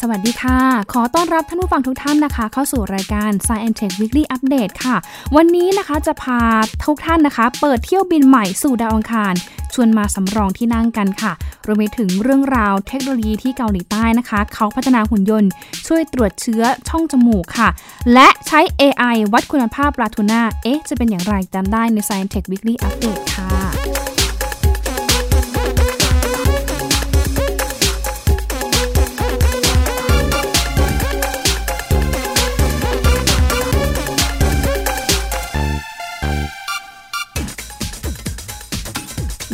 สวัสดีค่ะ ขอต้อนรับท่านผู้ฟังทุกท่านนะคะ เข้าสู่รายการ Science Tech Weekly Update ค่ะ วันนี้นะคะจะพาทุกท่านนะคะ เปิดเที่ยวบินใหม่สู่ดาวอังคาร ชวนมาสำรองที่นั่งกันค่ะ รวมไปถึงเรื่องราวเทคโนโลยีที่เกาหลีใต้นะคะ เขาพัฒนาหุ่นยนต์ ช่วยตรวจเชื้อช่องจมูกค่ะ และใช้ AI วัดคุณภาพปลาทูน่า เอ๊ะ จะเป็นอย่างไรจำได้ใน Science Tech Weekly Update ค่ะ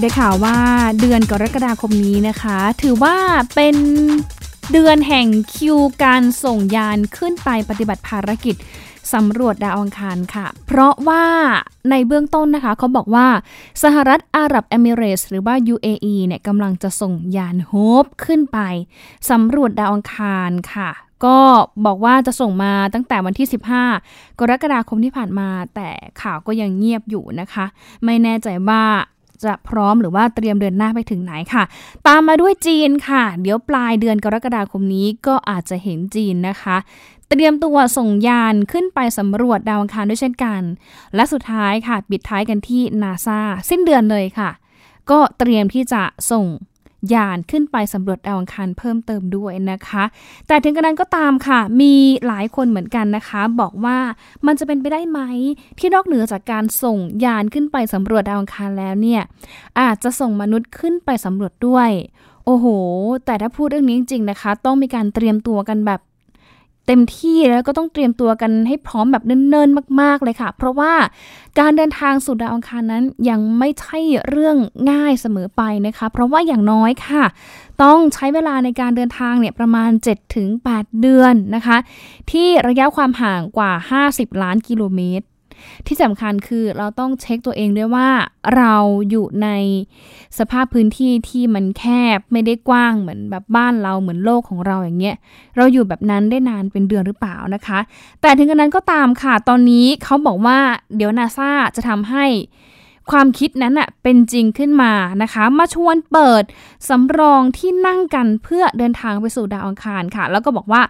ได้ข่าวว่าเดือนกรกฎาคมนี้นะคะ ถือว่าเป็นเดือนแห่งคิวการส่งยานขึ้นไปปฏิบัติภารกิจสำรวจดาวอังคารค่ะ เพราะว่าในเบื้องต้นนะคะเขาบอกว่าสหรัฐอาหรับเอมิเรตส์หรือว่า UAE เนี่ยกำลังจะส่งยานโฮปขึ้นไปสำรวจดาวอังคารค่ะ ก็บอกว่าจะส่งมาตั้งแต่วันที่ 15 กรกฎาคมที่ผ่านมา แต่ข่าวก็ยังเงียบอยู่นะคะ ไม่แน่ใจว่า จะพร้อมหรือว่าเตรียมเดินหน้าไปถึงไหนค่ะ ตามมาด้วยจีนค่ะ เดี๋ยวปลายเดือนกรกฎาคมนี้ก็อาจจะเห็นจีนนะคะเตรียมตัวส่งยานขึ้นไปสำรวจดาวอังคารด้วยเช่นกัน และสุดท้ายค่ะ ปิดท้ายกันที่นาซาสิ้นเดือนเลยค่ะ ก็เตรียมที่จะส่ง ยานขึ้นไปสำรวจดาวอังคารเพิ่มเติมด้วยนะคะ แต่ถึงกระนั้นก็ตามค่ะ มีหลายคนเหมือนกันนะคะ บอกว่ามันจะเป็นไปได้ไหม ที่นอกเหนือจากการส่งยานขึ้นไปสำรวจดาวอังคารแล้วเนี่ยอาจจะส่งมนุษย์ขึ้นไปสำรวจด้วยโอ้โห แต่ถ้าพูดเรื่องนี้จริงๆนะคะ ต้องมีการเตรียมตัวกันแบบ เต็มที่แล้วก็ต้องเตรียมตัวกันให้พร้อมแบบเนิ่นๆมาก ๆเลยค่ะ เพราะว่าการเดินทางสู่ดาวอังคารนั้นยังไม่ใช่เรื่องง่ายเสมอไปนะคะ เพราะว่าอย่างน้อยค่ะ ต้องใช้เวลาในการเดินทางเนี่ยประมาณ 7-8 เดือนนะคะ ที่ระยะความห่างกว่า 50 ล้านกิโลเมตร ที่สำคัญคือเราต้องเช็คตัวเองด้วยว่าเราอยู่ในสภาพพื้นที่ที่มันแคบไม่ได้กว้างเหมือนแบบบ้านเราเหมือนโลกของเราอย่างเงี้ย เราอยู่แบบนั้นได้นานเป็นเดือนหรือเปล่านะคะ แต่ถึงกระนั้นก็ตามค่ะ ตอนนี้เขาบอกว่าเดี๋ยวนาซาจะทำให้ความคิดนั้นอะเป็นจริงขึ้นมานะคะ มาชวนเปิดสำรองที่นั่งกันเพื่อเดินทางไปสู่ดาวอังคารค่ะ แล้วก็บอกว่า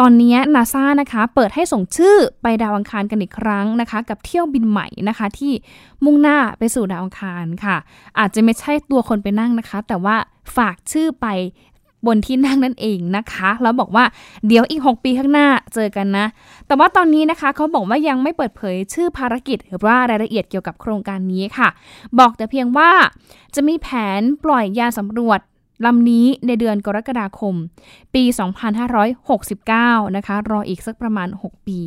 ตอนนี้นาซานะคะ เปิดให้ส่งชื่อไปดาวอังคารกันอีกครั้งนะคะ กับเที่ยวบินใหม่นะคะ ที่มุ่งหน้าไปสู่ดาวอังคารค่ะ อาจจะไม่ใช่ตัวคนไปนั่งนะคะ แต่ว่าฝากชื่อไปบนที่นั่งนั่นเองนะคะ แล้วบอกว่าเดี๋ยวอีก 6 ปีข้างหน้าเจอกันนะ แต่ว่าตอนนี้นะคะเขาบอกว่ายังไม่เปิดเผยชื่อภารกิจ หรือว่ารายละเอียดเกี่ยวกับโครงการนี้ค่ะ บอกแต่เพียงว่าจะมีแผนปล่อยยานสำรวจ ลำนี้ในเดือนกรกฎาคม ปี 2569 นะคะ รออีกสักประมาณ 6 ปี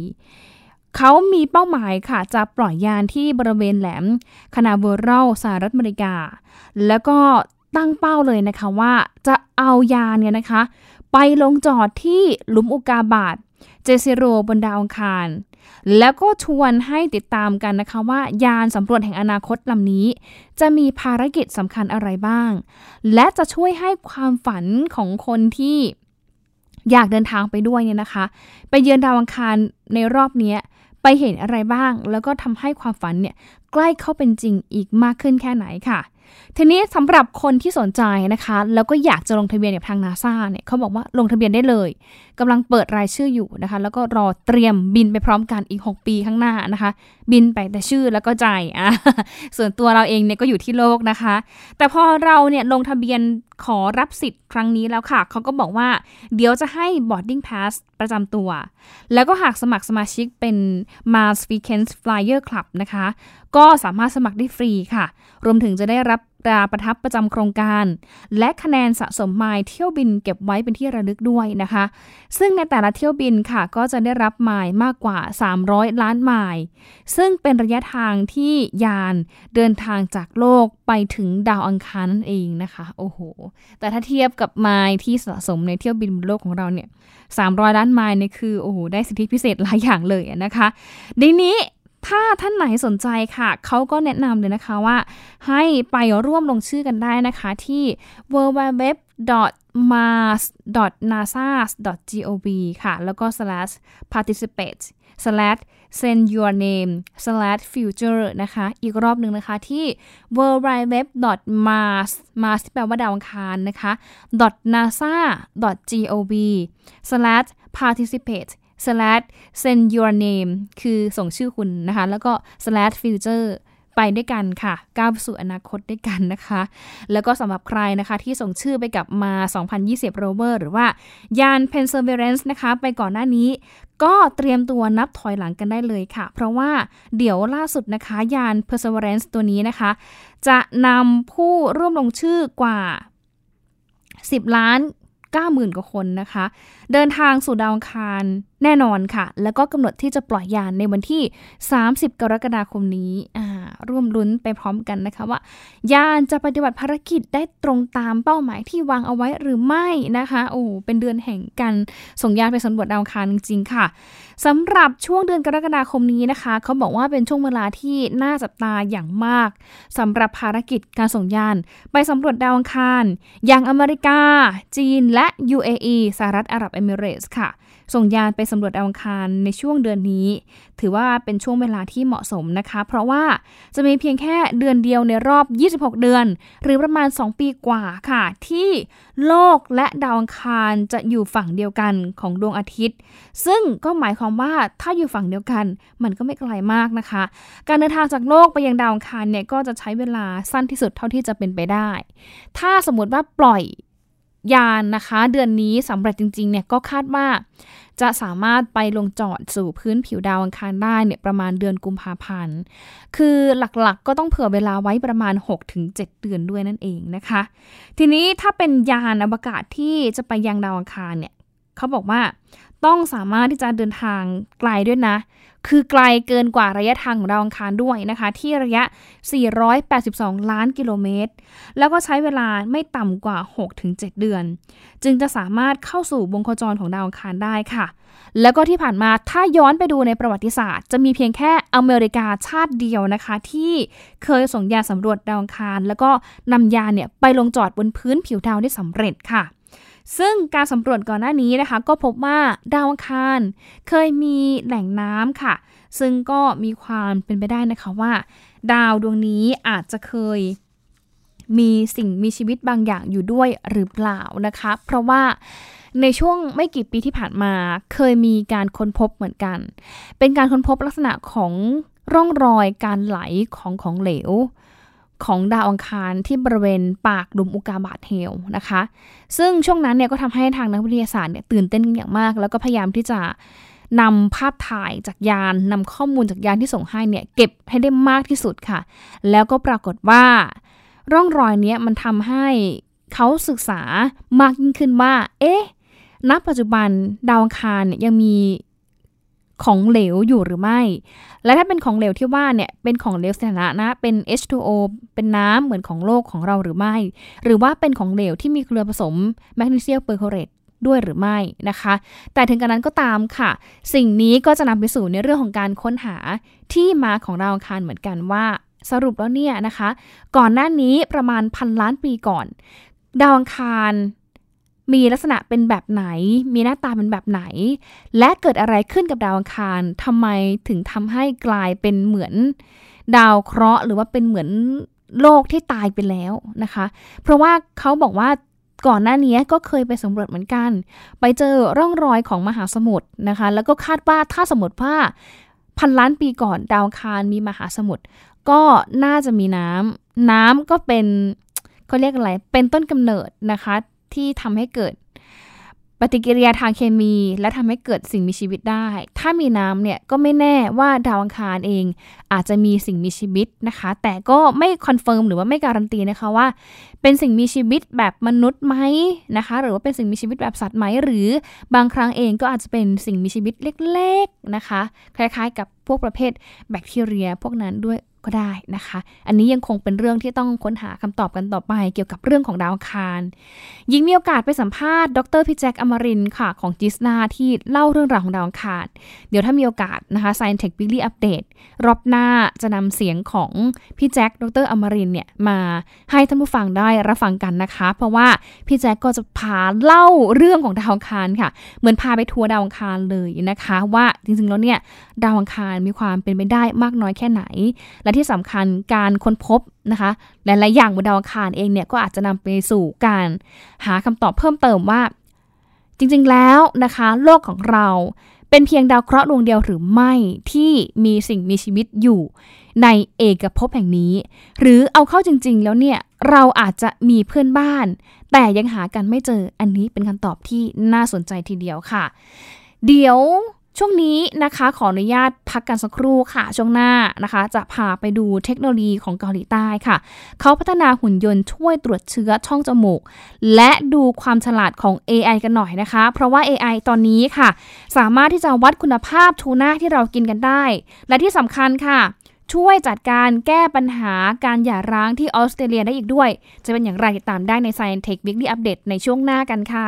เขามีเป้าหมายค่ะ จะปล่อยยานที่บริเวณแหลมคานาเวอรัลสหรัฐอเมริกา แล้วก็ตั้งเป้าเลยนะคะว่าจะเอายานเนี่ยนะคะ ไปลงจอดที่หลุมอุกาบาต เจซิโรบนดาวอังคาร แล้วก็ชวนให้ติดตามกันนะคะว่ายานสำรวจแห่งอนาคตลำนี้ จะมีภารกิจสำคัญอะไรบ้าง และจะช่วยให้ความฝันของคนที่อยากเดินทางไปด้วยเนี่ยนะคะ ไปเยือนดาวอังคารในรอบนี้ไปเห็นอะไรบ้าง แล้วก็ทำให้ความฝันเนี่ยใกล้เข้าเป็นจริงอีกมากขึ้นแค่ไหนค่ะ ทีนี้สำหรับคนที่สนใจนะคะ แล้วก็อยากจะลงทะเบียนกับทางนาซาเนี่ยเขาบอกว่าลงทะเบียนได้เลยกำลังเปิดรายชื่ออยู่นะคะ แล้วก็รอเตรียมบินไปพร้อมกันอีก 6 ปีข้างหน้านะคะ บินไปแต่ชื่อแล้วก็ใจอะส่วนตัวเราเองเนี่ยก็อยู่ที่โลกนะคะ แต่พอเราเนี่ยลงทะเบียนขอรับสิทธิ์ครั้งนี้แล้วค่ะ เขาก็บอกว่าเดี๋ยวจะให้ boarding pass ประจำตัว แล้วก็หากสมัครสมาชิกเป็น Mars Weekend Flyer Club นะคะ ก็สามารถสมัครได้ฟรีค่ะ รวมถึงจะได้รับ ตราประทับประจำโครงการ และคะแนนสะสมไมล์เที่ยวบินเก็บไว้เป็นที่ระลึกด้วยนะคะ ซึ่งในแต่ละเที่ยวบินค่ะ ก็จะได้รับไมล์มากกว่า 300 ล้านไมล์ซึ่งเป็นระยะทางที่ยานเดินทางจากโลกไปถึงดาวอังคารนั่นเองนะคะโอ้โห แต่ถ้าเทียบกับไมล์ที่สะสมในเที่ยวบินบนโลกของเราเนี่ย300 ล้านไมล์เนี่ยคือโอ้โหได้สิทธิพิเศษหลายอย่างเลยนะคะ ดีนี้ ถ้าท่านไหนสนใจค่ะ เขาก็แนะนำเลยนะคะว่า ให้ไปร่วมลงชื่อกันได้นะคะที่ www mars.nasa.gov ค่ะ แล้วก็ slash participate slash send your name slash future นะคะ อีกรอบหนึ่งนะคะที่ www.mars mars ที่แปลว่าดาวอังคารนะคะ .nasa.gov slash participate slash send your name คือส่งชื่อคุณนะคะ แล้วก็ slash future ไปด้วยกันค่ะ ก้าวสู่อนาคตด้วยกันนะคะ แล้วก็สำหรับใครนะคะที่ส่งชื่อไปกับมา 2020 rover หรือว่ายาน Perseverance นะคะ ไปก่อนหน้านี้ ก็เตรียมตัวนับถอยหลังกันได้เลยค่ะ เพราะว่าเดี๋ยวล่าสุดนะคะ ยาน Perseverance ตัวนี้นะคะ จะนำผู้ร่วมลงชื่อกว่า 10 ล้าน90,000 กว่าคนนะคะเดินทางสู่ดาวอังคารแน่นอนค่ะ แล้วก็กำหนดที่จะปล่อยยานในวันที่ 30 กรกฎาคมนี้ร่วมลุ้นไปพร้อมกันนะคะว่า ยานจะปฏิบัติภารกิจได้ตรงตามเป้าหมายที่วางเอาไว้หรือไม่นะคะ โอ้เป็นเดือนแห่งการส่งยานไปสำรวจดาวอังคารจริงๆค่ะสำหรับช่วงเดือนกรกฎาคมนี้นะคะ เขาบอกว่าเป็นช่วงเวลาที่น่าจับตาอย่างมากสำหรับภารกิจการส่งยานไปสำรวจดาวอังคารอย่างอเมริกา จีนและ UAE สหรัฐอาหรับเอมิเรสค่ะ ส่งยานไปสำรวจดาวอังคารในช่วงเดือนนี้ ถือว่าเป็นช่วงเวลาที่เหมาะสมนะคะ เพราะว่าจะมีเพียงแค่เดือนเดียวในรอบ 26 เดือน หรือประมาณ 2 ปีกว่าค่ะ ที่โลกและดาวอังคารจะอยู่ฝั่งเดียวกันของดวงอาทิตย์ ซึ่งก็หมายความว่าถ้าอยู่ฝั่งเดียวกัน มันก็ไม่ไกลมากนะคะ การเดินทางจากโลกไปยังดาวอังคารเนี่ยก็จะใช้เวลาสั้นที่สุดเท่าที่จะเป็นไปได้ ถ้าสมมติว่าปล่อย ยานนะคะ เดือนนี้สำเร็จจริงๆเนี่ยก็คาดว่า จะสามารถไปลงจอดสู่พื้นผิวดาวอังคารได้เนี่ยประมาณเดือนกุมภาพันธ์ คือหลักๆก็ต้องเผื่อเวลาไว้ประมาณ 6-7 เดือนด้วยนั่นเองนะคะ ทีนี้ถ้าเป็นยานอวกาศที่จะไปยังดาวอังคารเนี่ยเขาบอกว่าต้องสามารถที่จะเดินทางไกลด้วยนะ คือไกลเกินกว่าระยะทางของดาวอังคารด้วยนะคะ ที่ระยะ 482 ล้านกิโลเมตร แล้วก็ใช้เวลาไม่ต่ำกว่า 6-7 เดือน จึงจะสามารถเข้าสู่วงโคจรของดาวอังคารได้ค่ะ แล้วก็ที่ผ่านมาถ้าย้อนไปดูในประวัติศาสตร์ จะมีเพียงแค่อเมริกาชาติเดียวนะคะ ที่เคยส่งยานสำรวจดาวอังคาร แล้วก็นำยานเนี่ยไปลงจอดบนพื้นผิวดาวได้สำเร็จค่ะ ซึ่งการสำรวจก่อนหน้านี้นะคะ ก็พบว่าดาวอังคารเคยมีแหล่งน้ำค่ะ ซึ่งก็มีความเป็นไปได้นะคะว่า ดาวดวงนี้อาจจะเคยมีสิ่งมีชีวิตบางอย่างอยู่ด้วยหรือเปล่านะคะ เพราะว่าในช่วงไม่กี่ปีที่ผ่านมาเคยมีการค้นพบเหมือนกัน เป็นการค้นพบลักษณะของร่องรอยการไหลของของเหลว ของดาวอังคารที่บริเวณปากหลุมอุกาบาตเฮลนะคะ ซึ่งช่วงนั้นเนี่ยก็ทำให้ทางนักวิทยาศาสตร์เนี่ยตื่นเต้นอย่างมาก แล้วก็พยายามที่จะนำภาพถ่ายจากยานนำข้อมูลจากยานที่ส่งให้เนี่ยเก็บให้ได้มากที่สุดค่ะ แล้วก็ปรากฏว่า ร่องรอยเนี้มันทำให้เขาศึกษามากยิ่งขึ้นว่า เอ๊ะณปัจจุบันดาวอังคารเนี่ยยังมี ของเหลวอยู่หรือไม่ และถ้าเป็นของเหลวที่ว่าเนี่ยเป็นของเหลวสถานะนะเป็น H2O เป็นน้ำเหมือนของโลกของเราหรือไม่ หรือว่าเป็นของเหลวที่มีเกลือผสมแมกนีเซียมเปอร์โคเรตด้วยหรือไม่นะคะ แต่ถึงกระนั้นก็ตามค่ะ สิ่งนี้ก็จะนำไปสู่ในเรื่องของการค้นหาที่มาของดาวอังคารเหมือนกันว่า สรุปแล้วเนี่ยนะคะ ก่อนหน้านี้ประมาณพันล้านปีก่อน ดาวอังคาร มีลักษณะเป็นแบบไหน มีหน้าตาเป็นแบบไหน และเกิดอะไรขึ้นกับดาวอังคารทำไมถึงทำให้กลายเป็นเหมือนดาวเคราะห์ หรือว่าเป็นเหมือนโลกที่ตายไปแล้วนะคะ เพราะว่าเขาบอกว่าก่อนหน้านี้ก็เคยไปสำรวจเหมือนกัน ไปเจอร่องรอยของมหาสมุทรนะคะ แล้วก็คาดว่าถ้าสมมติว่าพันล้านปีก่อนดาวคารมีมหาสมุทรก็น่าจะมีน้ำน้ำก็เป็นเขาเรียกอะไร เป็นต้นกำเนิดนะคะ ที่ทำให้เกิดปฏิกิริยาทางเคมี และทำให้เกิดสิ่งมีชีวิตได้ ถ้ามีน้ำเนี่ยก็ไม่แน่ว่าดาวอังคารเองอาจจะมีสิ่งมีชีวิตนะคะ แต่ก็ไม่ confirm หรือว่าไม่การันตีนะคะว่า เป็นสิ่งมีชีวิตแบบมนุษย์ไหมนะคะ หรือว่าเป็นสิ่งมีชีวิตแบบสัตว์ไหม หรือบางครั้งเองก็อาจจะเป็นสิ่งมีชีวิตเล็ก ๆนะคะ คล้ายๆ กับพวกประเภทแบคทีเรีย พวกนั้นด้วย ก็ได้นะคะ อันนี้ยังคงเป็นเรื่องที่ต้องค้นหาคำตอบกันต่อไป เกี่ยวกับเรื่องของดาวอังคารยิงมีโอกาสไปสัมภาษณ์ดรพี่แจ็คอมรินค่ะของจิสด้าที่เล่าเรื่องราวของดาวอังคารเดี๋ยวถ้ามีโอกาสนะคะ Science Tech Weekly Update รอบหน้าจะนำเสียงของพี่แจ็คดรอมรินเนี่ยมาให้ท่านผู้ฟังได้รับฟังกันนะคะ เพราะว่าพี่แจ็คก็จะพาเล่าเรื่องของดาวอังคารค่ะ เหมือนพาไปทัวร์ดาวอังคารเลยนะคะ ว่าจริงๆแล้วเนี่ยดาวอังคารมีความเป็นไปได้มากน้อยแค่ไหน และที่สำคัญการค้นพบนะคะหลายๆอย่างบนดาวอังคารเองเนี่ยก็อาจจะนำไปสู่การหาคำตอบเพิ่มเติมว่า จริงๆแล้วนะคะ โลกของเราเป็นเพียงดาวเคราะห์ดวงเดียวหรือไม่ที่มีสิ่งมีชีวิตอยู่ในเอกภพแห่งนี้ หรือเอาเข้าจริง ๆ แล้วเนี่ยเราอาจจะมีเพื่อนบ้าน แต่ยังหากันไม่เจออันนี้เป็นคำตอบที่น่าสนใจทีเดียวค่ะ เดี๋ยว ช่วงนี้นะคะขออนุญาตพักกันสักครู่ค่ะ ช่วงหน้านะคะ จะพาไปดูเทคโนโลยีของเกาหลีใต้ค่ะ เขาพัฒนาหุ่นยนต์ช่วยตรวจเชื้อช่องจมูก และดูความฉลาดของ AI กันหน่อยนะคะ เพราะว่า AI ตอนนี้ค่ะ สามารถที่จะวัดคุณภาพทูน่าที่เรากินกันได้ และที่สำคัญค่ะช่วยจัดการแก้ปัญหาการหย่าร้างที่ออสเตรเลียได้อีกด้วย จะเป็นอย่างไรติดตามได้ใน Science Tech Weekly Update ในช่วงหน้ากันค่ะ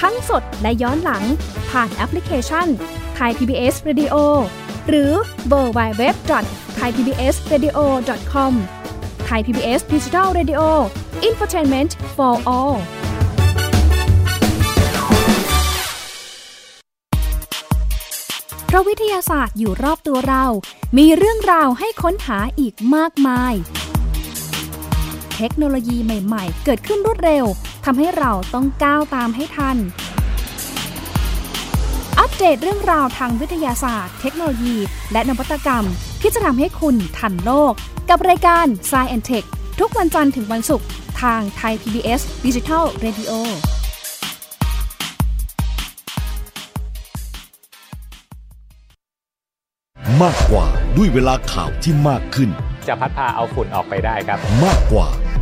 ทั้งสดและย้อนหลังผ่านแอปพลิเคชันไทย PBS Radio หรือเวอร์ไบเว็บไทยพีบีเอสเรดิโอคอมไทยพีบีเอสดิจิทัลเรดิโออินฟอร์ทนเมนต์ for all เพราะวิทยาศาสตร์อยู่รอบตัวเรา มีเรื่องราวให้ค้นหาอีกมากมาย เทคโนโลยีใหม่ๆ เกิดขึ้นรวดเร็วทำให้เราต้องก้าวตามให้ทัน อัปเดตเรื่องราวทางวิทยาศาสตร์ เทคโนโลยี และนวัตกรรม ที่จะทำให้คุณทันโลก กับรายการ s ซ e อนเทคทุกวันจันทร์ถึงวันศุกร์ทางไทย PBS Digital Radio มากกว่าด้วยเวลาข่าวที่มากขึ้น จะพัดพาเอาฝุ่นออกไปได้ครับ มากกว่า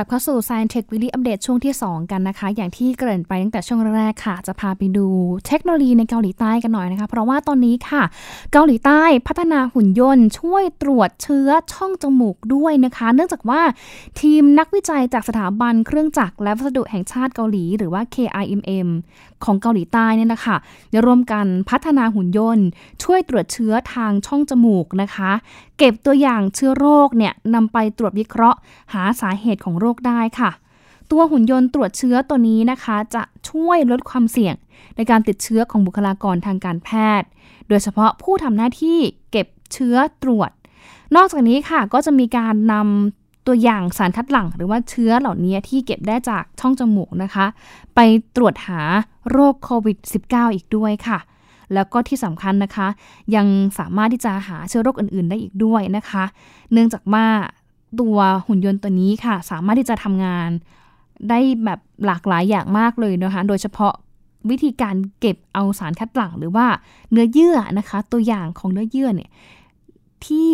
ลับเข้าสู่ Science Tech Weekly Update ช่วงที่ 2 กันนะคะ อย่างที่เกริ่นไปตั้งแต่ช่วงแรกค่ะ จะพาไปดูเทคโนโลยีในเกาหลีใต้กันหน่อยนะคะ เพราะว่าตอนนี้ค่ะ เกาหลีใต้พัฒนาหุ่นยนต์ ช่วยตรวจเชื้อช่องจมูกด้วยนะคะ เนื่องจากว่าทีมนักวิจัยจากสถาบันเครื่องจักรและวัสดุแห่งชาติเกาหลี หรือว่า KIMM ของเกาหลีใต้เนี่ยนะคะได้ร่วมกันพัฒนาหุ่นยนต์ ช่วยตรวจเชื้อทางช่องจมูกนะคะ เก็บตัวอย่างเชื้อโรคเนี่ยนำไปตรวจวิเคราะห์ หาสาเหตุของโรคได้ค่ะ ตัวหุ่นยนต์ตรวจเชื้อตัวนี้นะคะ จะช่วยลดความเสี่ยง ในการติดเชื้อของบุคลากรทางการแพทย์ โดยเฉพาะผู้ทำหน้าที่เก็บเชื้อตรวจ นอกจากนี้ค่ะก็จะมีการนำตัวอย่างสารคัดหลั่งหรือว่าเชื้อเหล่านี้ที่เก็บได้จากช่องจมูกนะคะ ไปตรวจหาโรคโควิด -19 อีกด้วยค่ะ แล้วก็ที่สำคัญนะคะ ยังสามารถที่จะหาเชื้อโรคอื่น ๆ ได้อีกด้วยนะคะ เนื่องจากว่า ตัวหุ่นยนต์ตัวนี้ค่ะ สามารถที่จะทำงานได้แบบหลากหลายอย่างมากเลยนะคะ โดยเฉพาะวิธีการเก็บเอาสารคัดหลั่งหรือว่าเนื้อเยื่อนะคะ ตัวอย่างของเนื้อเยื่อเนี่ยที่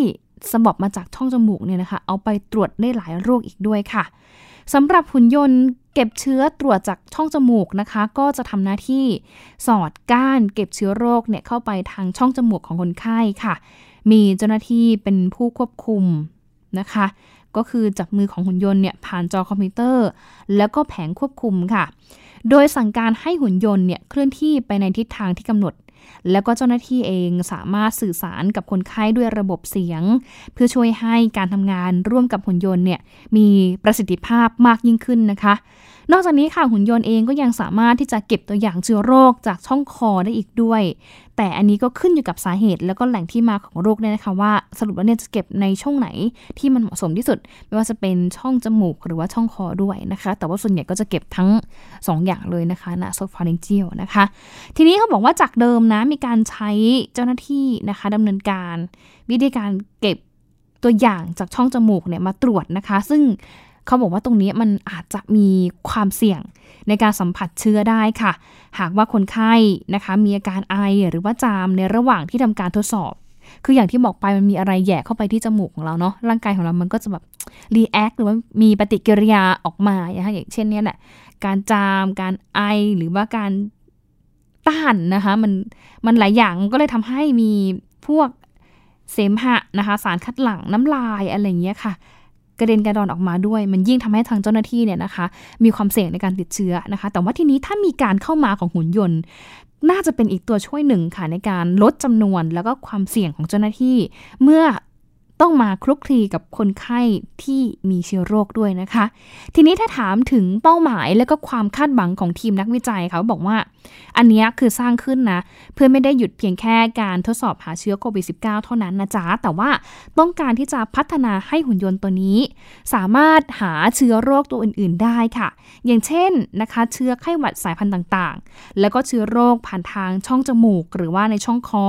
สมบมาจากช่องจมูกเนี่ยนะคะ เอาไปตรวจได้หลายโรคอีกด้วยค่ะสำหรับหุ่นยนต์เก็บเชื้อตรวจจากช่องจมูกนะคะ ก็จะทำหน้าที่สอดก้านเก็บเชื้อโรคเนี่ยเข้าไปทางช่องจมูกของคนไข้ค่ะ มีเจ้าหน้าที่เป็นผู้ควบคุม นะคะ ก็คือจับมือของหุ่นยนต์เนี่ยผ่านจอคอมพิวเตอร์ แล้วก็แผงควบคุมค่ะ โดยสั่งการให้หุ่นยนต์เนี่ยเคลื่อนที่ไปในทิศทางที่กำหนด แล้วก็เจ้าหน้าที่เองสามารถสื่อสารกับคนไข้ด้วยระบบเสียง เพื่อช่วยให้การทำงานร่วมกับหุ่นยนต์เนี่ยมีประสิทธิภาพมากยิ่งขึ้นนะคะ นอกจากนี้ค่ะหุ่นยนต์เองก็ยังสามารถที่จะเก็บตัวอย่างเชื้อโรคจากช่องคอได้อีกด้วย แต่อันนี้ก็ขึ้นอยู่กับสาเหตุ แล้วก็แหล่งที่มาของโรคเนี่ยนะคะว่าสรุปแล้วเนี่ยจะเก็บในช่องไหนที่มันเหมาะสมที่สุด ไม่ว่าจะเป็นช่องจมูกหรือว่าช่องคอด้วยนะคะ แต่ว่าส่วนใหญ่ก็จะเก็บทั้ง 2 อย่างเลยนะคะนะโซฟาริงเจียนะคะ ทีนี้เขาบอกว่าจากเดิมนะมีการใช้เจ้าหน้าที่นะคะดำเนินการ วิธีการเก็บตัวอย่างจากช่องจมูกเนี่ยมาตรวจนะคะ ซึ่ง เขาบอกว่าตรงนี้มันอาจจะมีความเสี่ยงในการสัมผัสเชื้อได้ค่ะ หากว่าคนไข้นะคะมีอาการไอหรือว่าจามในระหว่างที่ทำการทดสอบ คืออย่างที่บอกไปมันมีอะไรแหย่เข้าไปที่จมูกของเราเนาะร่างกายของเรามันก็จะแบบ react หรือว่ามีปฏิกิริยาออกมานะคะอย่างเช่นเนี่ยแหละการจาม การไอหรือว่าการต้านนะคะมันมันหลายอย่างก็เลยทำให้มีพวกเสมหะนะคะ สารคัดหลั่งน้ำลายอะไรอย่างเงี้ยค่ะ กระเด็นกระดอนออกมาด้วย มันยิ่งทำให้ทางเจ้าหน้าที่เนี่ยนะคะ มีความเสี่ยงในการติดเชื้อนะคะ แต่ว่าทีนี้ถ้ามีการเข้ามาของหุ่นยนต์ น่าจะเป็นอีกตัวช่วยหนึ่งค่ะในการลดจำนวนแล้วก็ความเสี่ยงของเจ้าหน้าที่ เมื่อ ต้องมาคลุกคลีกับคนไข้ที่มีเชื้อโรคด้วยนะคะ ทีนี้ถ้าถามถึงเป้าหมายและก็ความคาดหวังของทีมนักวิจัยเขาบอกว่า อันนี้คือสร้างขึ้นนะ เพื่อไม่ได้หยุดเพียงแค่การทดสอบหาเชื้อโควิด -19 เท่านั้นนะจ๊ะ แต่ว่าต้องการที่จะพัฒนาให้หุ่นยนต์ตัวนี้ สามารถหาเชื้อโรคตัวอื่น ๆ ได้ค่ะ อย่างเช่นนะคะเชื้อไข้หวัดสายพันธุ์ต่างๆ แล้วก็เชื้อโรคผ่านทางช่องจมูก หรือว่าในช่องคอ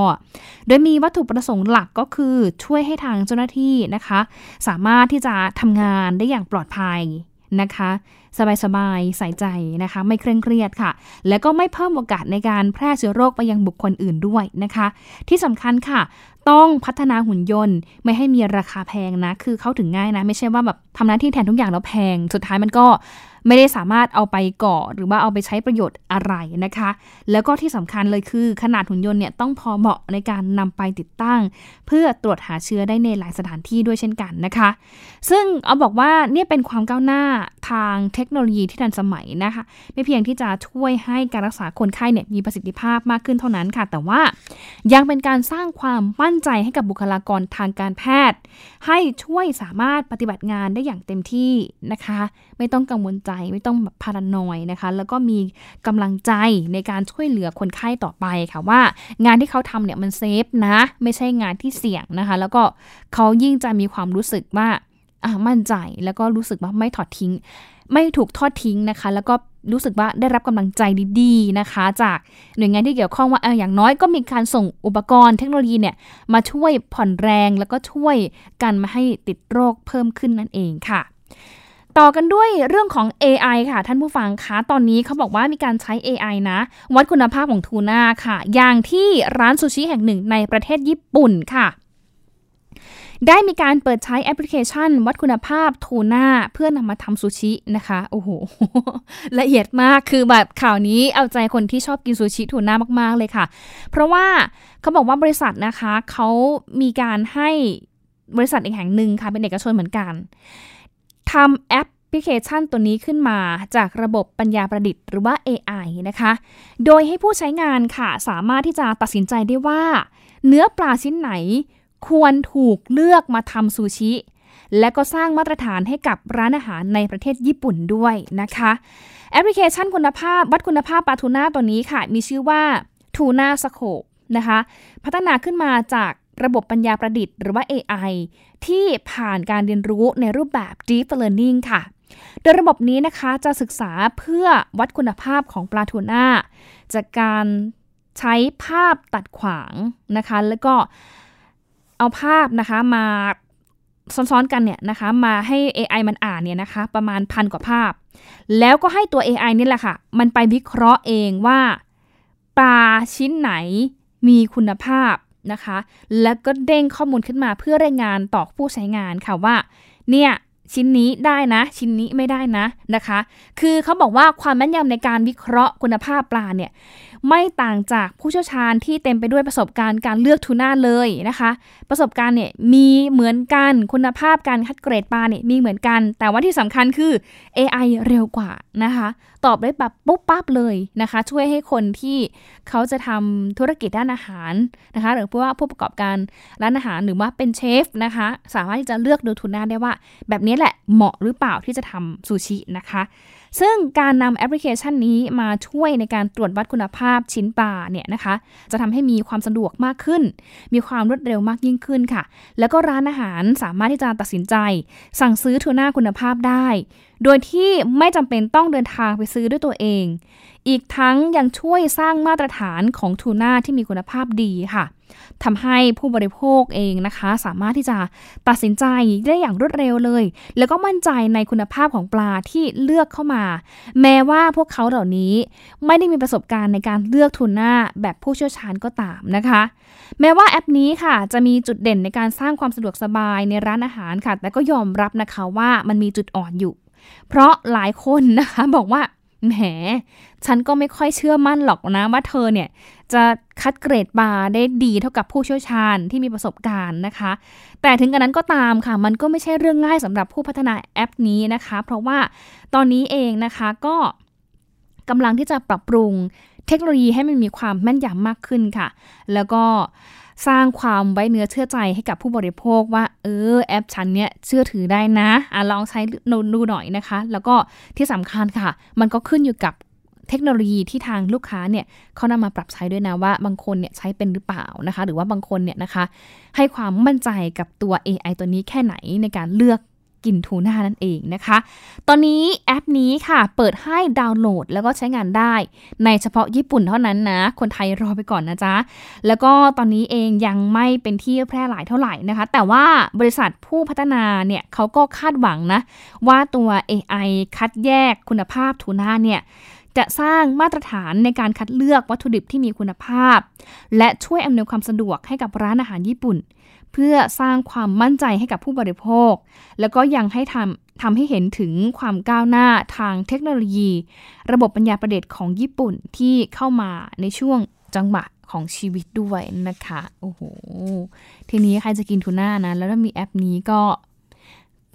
โดยมีวัตถุประสงค์หลักก็คือช่วยให้ทางเจ้าหน้าที่นะคะ สามารถที่จะทำงานได้อย่างปลอดภัยนะคะ สบายๆใส่ใจนะคะ ไม่เคร่งเครียดค่ะ แล้วก็ไม่เพิ่มโอกาสในการแพร่เชื้อโรคไปยังบุคคลอื่นด้วยนะคะ ที่สำคัญค่ะ ต้องพัฒนาหุ่นยนต์ ไม่ให้มีราคาแพงนะ คือเข้าถึงง่ายนะ ไม่ใช่ว่าแบบทำหน้าที่แทนทุกอย่างแล้วแพง สุดท้ายมันก็ ไม่ได้สามารถเอาไปก่อหรือว่าเอาไปใช้ประโยชน์อะไรนะคะ แล้วก็ที่สำคัญเลยคือ ขนาดหุ่นยนต์เนี่ยต้องพอเหมาะในการนำไปติดตั้ง เพื่อตรวจหาเชื้อได้ในหลายสถานที่ด้วยเช่นกันนะคะ ซึ่งเอาบอกว่าเนี่ยเป็นความก้าวหน้าทางเทคโนโลยีที่ทันสมัยนะคะ ไม่เพียงที่จะช่วยให้การรักษาคนไข้เนี่ยมีประสิทธิภาพมากขึ้นเท่านั้นค่ะ แต่ว่ายังเป็นการสร้างความมั่นใจให้กับบุคลากรทางการแพทย์ ให้ช่วยสามารถปฏิบัติงานได้อย่างเต็มที่นะคะ ไม่ต้องกังวลใจไม่ต้องแบบพารานอยนะคะ แล้วก็มีกำลังใจในการช่วยเหลือคนไข้ต่อไปค่ะว่า งานที่เขาทำเนี่ยมันเซฟนะ ไม่ใช่งานที่เสี่ยงนะคะ แล้วก็เขายิ่งจะมีความรู้สึกว่าอะมั่นใจแล้วก็รู้สึกว่าไม่ถอดทิ้ง ไม่ถูกทอดทิ้งนะคะ แล้วก็รู้สึกว่าได้รับกำลังใจดีๆนะคะ จากหน่วยงานที่เกี่ยวข้องว่าเอออย่างน้อยก็มีการส่งอุปกรณ์เทคโนโลยีเนี่ยมาช่วยผ่อนแรงแล้วก็ช่วยกันมาให้ติดโรคเพิ่มขึ้นนั่นเองค่ะ ต่อกันด้วยเรื่องของ AI ค่ะ ท่านผู้ฟังคะตอนนี้เขาบอกว่ามีการใช้ AI นะ วัดคุณภาพของทูน่าค่ะ อย่างที่ร้านซูชิแห่งหนึ่งในประเทศญี่ปุ่นค่ะได้มีการเปิดใช้แอปพลิเคชัน วัดคุณภาพทูน่าเพื่อนำมาทำซูชินะคะ โอ้โห ละเอียดมากคือแบบข่าวนี้เอาใจคนที่ชอบกินซูชิทูน่ามาก ๆ เลยค่ะ เพราะว่าเขาบอกว่าบริษัทนะคะ เขามีการให้บริษัทอีกแห่งหนึ่งค่ะ เป็นเอกชนเหมือนกัน ทำแอปพลิเคชันตัวนี้ขึ้นมาจากระบบปัญญาประดิษฐ์หรือว่า AI นะคะ โดยให้ผู้ใช้งานค่ะ สามารถที่จะตัดสินใจได้ว่า เนื้อปลาชิ้นไหนควรถูกเลือกมาทำซูชิ และก็สร้างมาตรฐานให้กับร้านอาหารในประเทศญี่ปุ่นด้วยนะคะ แอปพลิเคชันคุณภาพ วัดคุณภาพปลาทูน่าตัวนี้ค่ะ มีชื่อว่าทูน่าสโคปนะคะ พัฒนาขึ้นมาจาก ระบบปัญญาประดิษฐ์หรือว่า AI ที่ผ่านการเรียนรู้ในรูปแบบ Deep Learning ค่ะ โดยระบบนี้นะคะจะศึกษาเพื่อวัดคุณภาพของปลาทูน่าจากการใช้ภาพตัดขวางนะคะ แล้วก็เอาภาพนะคะมาซ้อนๆกันเนี่ยนะคะมาให้ AI มันอ่านเนี่ยนะคะประมาณพันกว่าภาพ แล้วก็ให้ตัว AI นี่แหละค่ะ มันไปวิเคราะห์เองว่า ปลาชิ้นไหนมีคุณภาพ นะคะ แล้วก็เด้งข้อมูลขึ้นมาเพื่อรายงานต่อผู้ใช้งานค่ะว่า เนี่ยชิ้นนี้ได้นะ ชิ้นนี้ไม่ได้นะนะคะ คือเขาบอกว่าความแม่นยำในการวิเคราะห์คุณภาพปลาเนี่ย ไม่ต่างจากผู้เชี่ยวชาญที่เต็มไปด้วยประสบการณ์การเลือกทูน่าเลยนะคะ ประสบการณ์เนี่ยมีเหมือนกันคุณภาพการคัดเกรดปลาเนี่ยมีเหมือนกัน แต่ว่าที่สำคัญคือ AI เร็วกว่านะคะ ตอบได้แบบปุ๊บปั๊บเลยนะคะ ช่วยให้คนที่เขาจะทำธุรกิจด้านอาหารนะคะ หรือว่าผู้ประกอบการร้านอาหารหรือว่าเป็นเชฟนะคะ สามารถที่จะเลือกดูทูน่าได้ว่า แบบนี้แหละเหมาะหรือเปล่าที่จะทำซูชินะคะ ซึ่งการนำแอปพลิเคชันนี้มาช่วยในการตรวจวัดคุณภาพชิ้นปลาเนี่ยนะคะ จะทำให้มีความสะดวกมากขึ้น มีความรวดเร็วมากยิ่งขึ้นค่ะ แล้วก็ร้านอาหารสามารถที่จะตัดสินใจ สั่งซื้อทูน่าคุณภาพได้ โดยที่ไม่จำเป็นต้องเดินทางไปซื้อด้วยตัวเอง อีกทั้งยังช่วยสร้างมาตรฐานของทูน่าที่มีคุณภาพดีค่ะทำให้ผู้บริโภคเองนะคะ สามารถที่จะตัดสินใจได้อย่างรวดเร็วเลย แล้วก็มั่นใจในคุณภาพของปลาที่เลือกเข้ามา แม้ว่าพวกเขาเหล่านี้ไม่ได้มีประสบการณ์ในการเลือกทูน่าแบบผู้เชี่ยวชาญก็ตามนะคะ แม้ว่าแอปนี้ค่ะ จะมีจุดเด่นในการสร้างความสะดวกสบายในร้านอาหารค่ะ แต่ก็ยอมรับนะคะว่ามันมีจุดอ่อนอยู่ เพราะหลายคนนะคะบอกว่าแหม ฉันก็ไม่ค่อยเชื่อมั่นหรอกนะว่าเธอเนี่ย จะคัดเกรดปลาได้ดีเท่ากับผู้เชี่ยวชาญที่มีประสบการณ์นะคะ แต่ถึงกระนั้นก็ตามค่ะ มันก็ไม่ใช่เรื่องง่ายสำหรับผู้พัฒนาแอปนี้นะคะ เพราะว่าตอนนี้เองนะคะก็กำลังที่จะปรับปรุงเทคโนโลยีให้มันมีความแม่นยำมากขึ้นค่ะ แล้วก็ สร้างความไว้เนื้อเชื่อใจให้กับผู้บริโภคว่า เออแอปฉันเนี่ยเชื่อถือได้นะอะลองใช้ดูหน่อยนะคะ แล้วก็ที่สำคัญค่ะ มันก็ขึ้นอยู่กับเทคโนโลยีที่ทางลูกค้าเนี่ยเขานำมาปรับใช้ด้วยนะว่าบางคนเนี่ยใช้เป็นหรือเปล่านะคะ หรือว่าบางคนเนี่ยนะคะ ให้ความมั่นใจกับตัว AI ตัวนี้แค่ไหนในการเลือก กินทูน่านั่นเองนะคะ ตอนนี้แอปนี้ค่ะเปิดให้ดาวน์โหลดแล้วก็ใช้งานได้ ในเฉพาะญี่ปุ่นเท่านั้นนะ คนไทยรอไปก่อนนะจ๊ะ แล้วก็ตอนนี้เองยังไม่เป็นที่แพร่หลายเท่าไหร่นะคะ แต่ว่าบริษัทผู้พัฒนาเนี่ยเขาก็คาดหวังนะ ว่าตัว AI คัดแยกคุณภาพทูน่าเนี่ยจะสร้างมาตรฐานในการคัดเลือกวัตถุดิบที่มีคุณภาพ และช่วยอำนวยความสะดวกให้กับร้านอาหารญี่ปุ่น เพื่อสร้างความมั่นใจให้กับผู้บริโภค แล้วก็ยังให้ทำทำให้เห็นถึงความก้าวหน้าทางเทคโนโลยี ระบบปัญญาประดิษฐ์ของญี่ปุ่นที่เข้ามาในช่วงจังหวะของชีวิตด้วยนะคะ โอ้โห ทีนี้ใครจะกินทูน่านะ แล้วถ้ามีแอปนี้ก็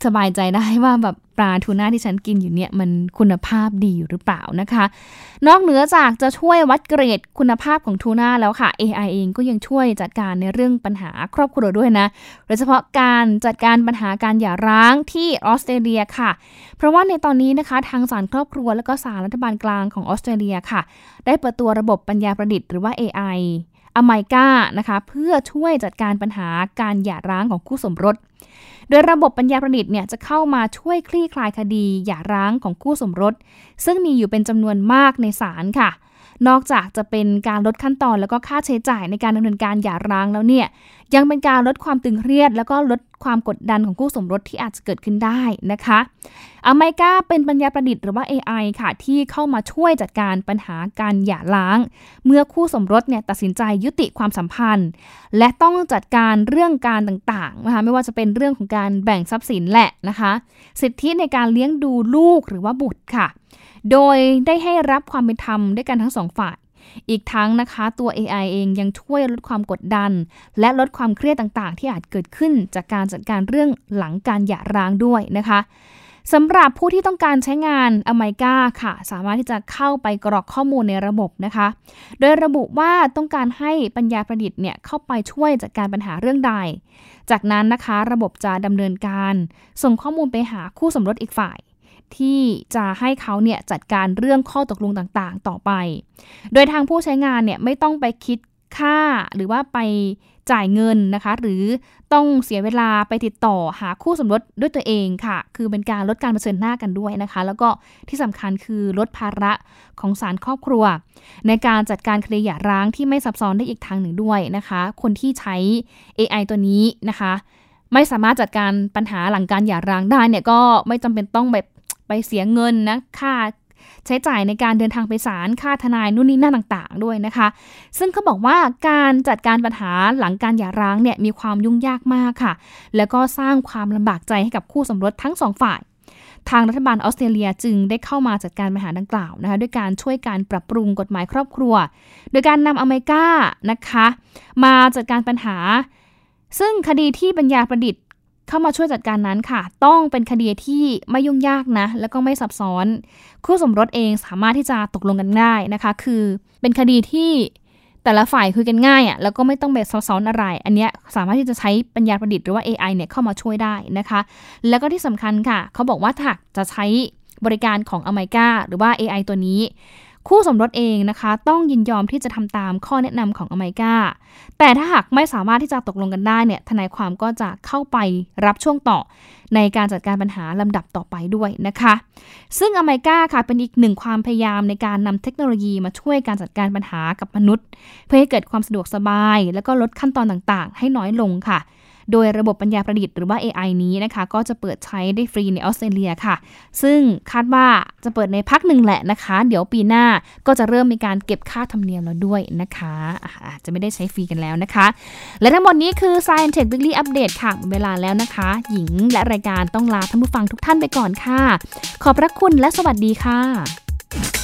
สบายใจได้ว่าแบบปลาทูน่าที่ฉันกินอยู่เนี่ยมันคุณภาพดีอยู่หรือเปล่านะคะ นอกเหนือจากจะช่วยวัดเกรดคุณภาพของทูน่าแล้วค่ะ AI เองก็ยังช่วยจัดการในเรื่องปัญหาครอบครัวด้วยนะโดยเฉพาะการจัดการปัญหาการหย่าร้างที่ออสเตรเลียค่ะ เพราะว่าในตอนนี้นะคะ ทางศาลครอบครัวและก็ศาลรัฐบาลกลางของออสเตรเลียค่ะ ได้เปิดตัวระบบปัญญาประดิษฐ์หรือว่า AI อไมกานะคะเพื่อช่วยจัดการปัญหาการหย่าร้างของคู่สมรส โดยระบบปัญญาประดิษฐ์เนี่ยจะเข้ามาช่วยคลี่คลายคดีหย่าร้างของคู่สมรส ซึ่งมีอยู่เป็นจำนวนมากในศาลค่ะ นอกจากจะเป็นการลดขั้นตอนแล้วก็ค่าใช้จ่ายในการดำเนินการหย่าร้างแล้วเนี่ยยังเป็นการลดความตึงเครียด แล้วก็ลดความกดดันของคู่สมรสที่อาจจะเกิดขึ้นได้นะคะอเมริกาเป็นปัญญาประดิษฐ์หรือว่า AI ค่ะ ที่เข้ามาช่วยจัดการปัญหาการหย่าร้าง เมื่อคู่สมรสเนี่ยตัดสินใจยุติความสัมพันธ์ และต้องจัดการเรื่องการต่างๆนะคะไม่ว่าจะเป็นเรื่องของการแบ่งทรัพย์สินแหละนะคะ สิทธิในการเลี้ยงดูลูกหรือว่าบุตรค่ะ โดยได้ให้รับความเป็นธรรมด้วยกันทั้งสองฝ่าย อีกทั้งนะคะตัว AI เองยังช่วยลดความกดดัน และลดความเครียดต่างๆ ที่อาจเกิดขึ้นจากการจัดการเรื่องหลังการหย่าร้างด้วยนะคะสำหรับผู้ที่ต้องการใช้งานอเมริกาค่ะ สามารถที่จะเข้าไปกรอกข้อมูลในระบบนะคะ โดยระบุว่าต้องการให้ปัญญาประดิษฐ์เนี่ยเข้าไปช่วยจัดการปัญหาเรื่องใด จากนั้นนะคะ ระบบจะดำเนินการ ส่งข้อมูลไปหาคู่สมรสอีกฝ่าย ที่จะให้เขาเนี่ยจัดการเรื่องข้อตกลงต่างๆ ต่อไป โดยทางผู้ใช้งานเนี่ยไม่ต้องไปคิดค่าหรือว่าไปจ่ายเงินนะคะ หรือต้องเสียเวลาไปติดต่อหาคู่สมรสด้วยตัวเองค่ะ คือเป็นการลดการเผชิญหน้ากันด้วยนะคะ แล้วก็ที่สำคัญคือลดภาระของศาลครอบครัว ในการจัดการคดีหย่าร้างที่ไม่ซับซ้อนได้อีกทางหนึ่งด้วยนะคะ คนที่ใช้ AI ตัวนี้นะคะ ไม่สามารถจัดการปัญหาหลังการหย่าร้างได้เนี่ยก็ไม่จำเป็นต้องแบบไป เสียเงินนะค่าใช้จ่ายในการเดินทางไปศาลค่าทนายนู่นนี่นั่นต่างๆ ด้วยนะคะ ซึ่งเขาบอกว่าการจัดการปัญหาหลังการหย่าร้างเนี่ยมีความยุ่งยากมากค่ะ แล้วก็สร้างความลำบากใจให้กับคู่สมรสทั้งสองฝ่าย ทางรัฐบาลออสเตรเลียจึงได้เข้ามาจัดการปัญหาดังกล่าวนะคะด้วยการช่วยการปรับปรุงกฎหมายครอบครัว โดยการนำอเมริกานะคะ มาจัดการปัญหาซึ่งคดีที่ปัญญาประดิษฐ์ เข้ามาช่วยจัดการนั้นค่ะ ต้องเป็นคดีที่ไม่ยุ่งยากนะ แล้วก็ไม่ซับซ้อน คู่สมรสเองสามารถที่จะตกลงกันได้นะคะ คือเป็นคดีที่แต่ละฝ่ายคุยกันง่ายอะ่ะแล้วก็ไม่ต้องแบบซับซ้อนอะไร อันเนี้ยสามารถที่จะใช้ปัญญาประดิษฐ์หรือว่า AI เนี่ยเข้ามาช่วยได้นะคะ แล้วก็ที่สำคัญค่ะ เขาบอกว่าถ้าจะใช้บริการของอเมริกาหรือว่า AI ตัวนี้ คู่สมรสเองนะคะ ต้องยินยอมที่จะทำตามข้อแนะนำของอเมริกา แต่ถ้าหากไม่สามารถที่จะตกลงกันได้เนี่ยทนายความก็จะเข้าไปรับช่วงต่อ ในการจัดการปัญหาลำดับต่อไปด้วยนะคะ ซึ่งอเมริกาค่ะเป็นอีกหนึ่งความพยายามในการนำเทคโนโลยีมาช่วยการจัดการปัญหากับมนุษย์ เพื่อให้เกิดความสะดวกสบาย แล้วก็ลดขั้นตอนต่างๆ ให้น้อยลงค่ะ โดยระบบปัญญาประดิษฐ์หรือว่า AI นี้นะคะ ก็จะเปิดใช้ได้ฟรีในออสเตรเลียค่ะ ซึ่งคาดว่าจะเปิดในพักหนึ่งแหละนะคะ เดี๋ยวปีหน้าก็จะเริ่มมีการเก็บค่าธรรมเนียมแล้วด้วยนะคะอาจจะไม่ได้ใช้ฟรีกันแล้วนะคะ และทั้งหมดนี้คือ Science Tech Weekly Update ค่ะเวลาแล้วนะคะ หญิงและรายการต้องลาท่านผู้ฟังทุกท่านไปก่อนค่ะ ขอบพระคุณและสวัสดีค่ะ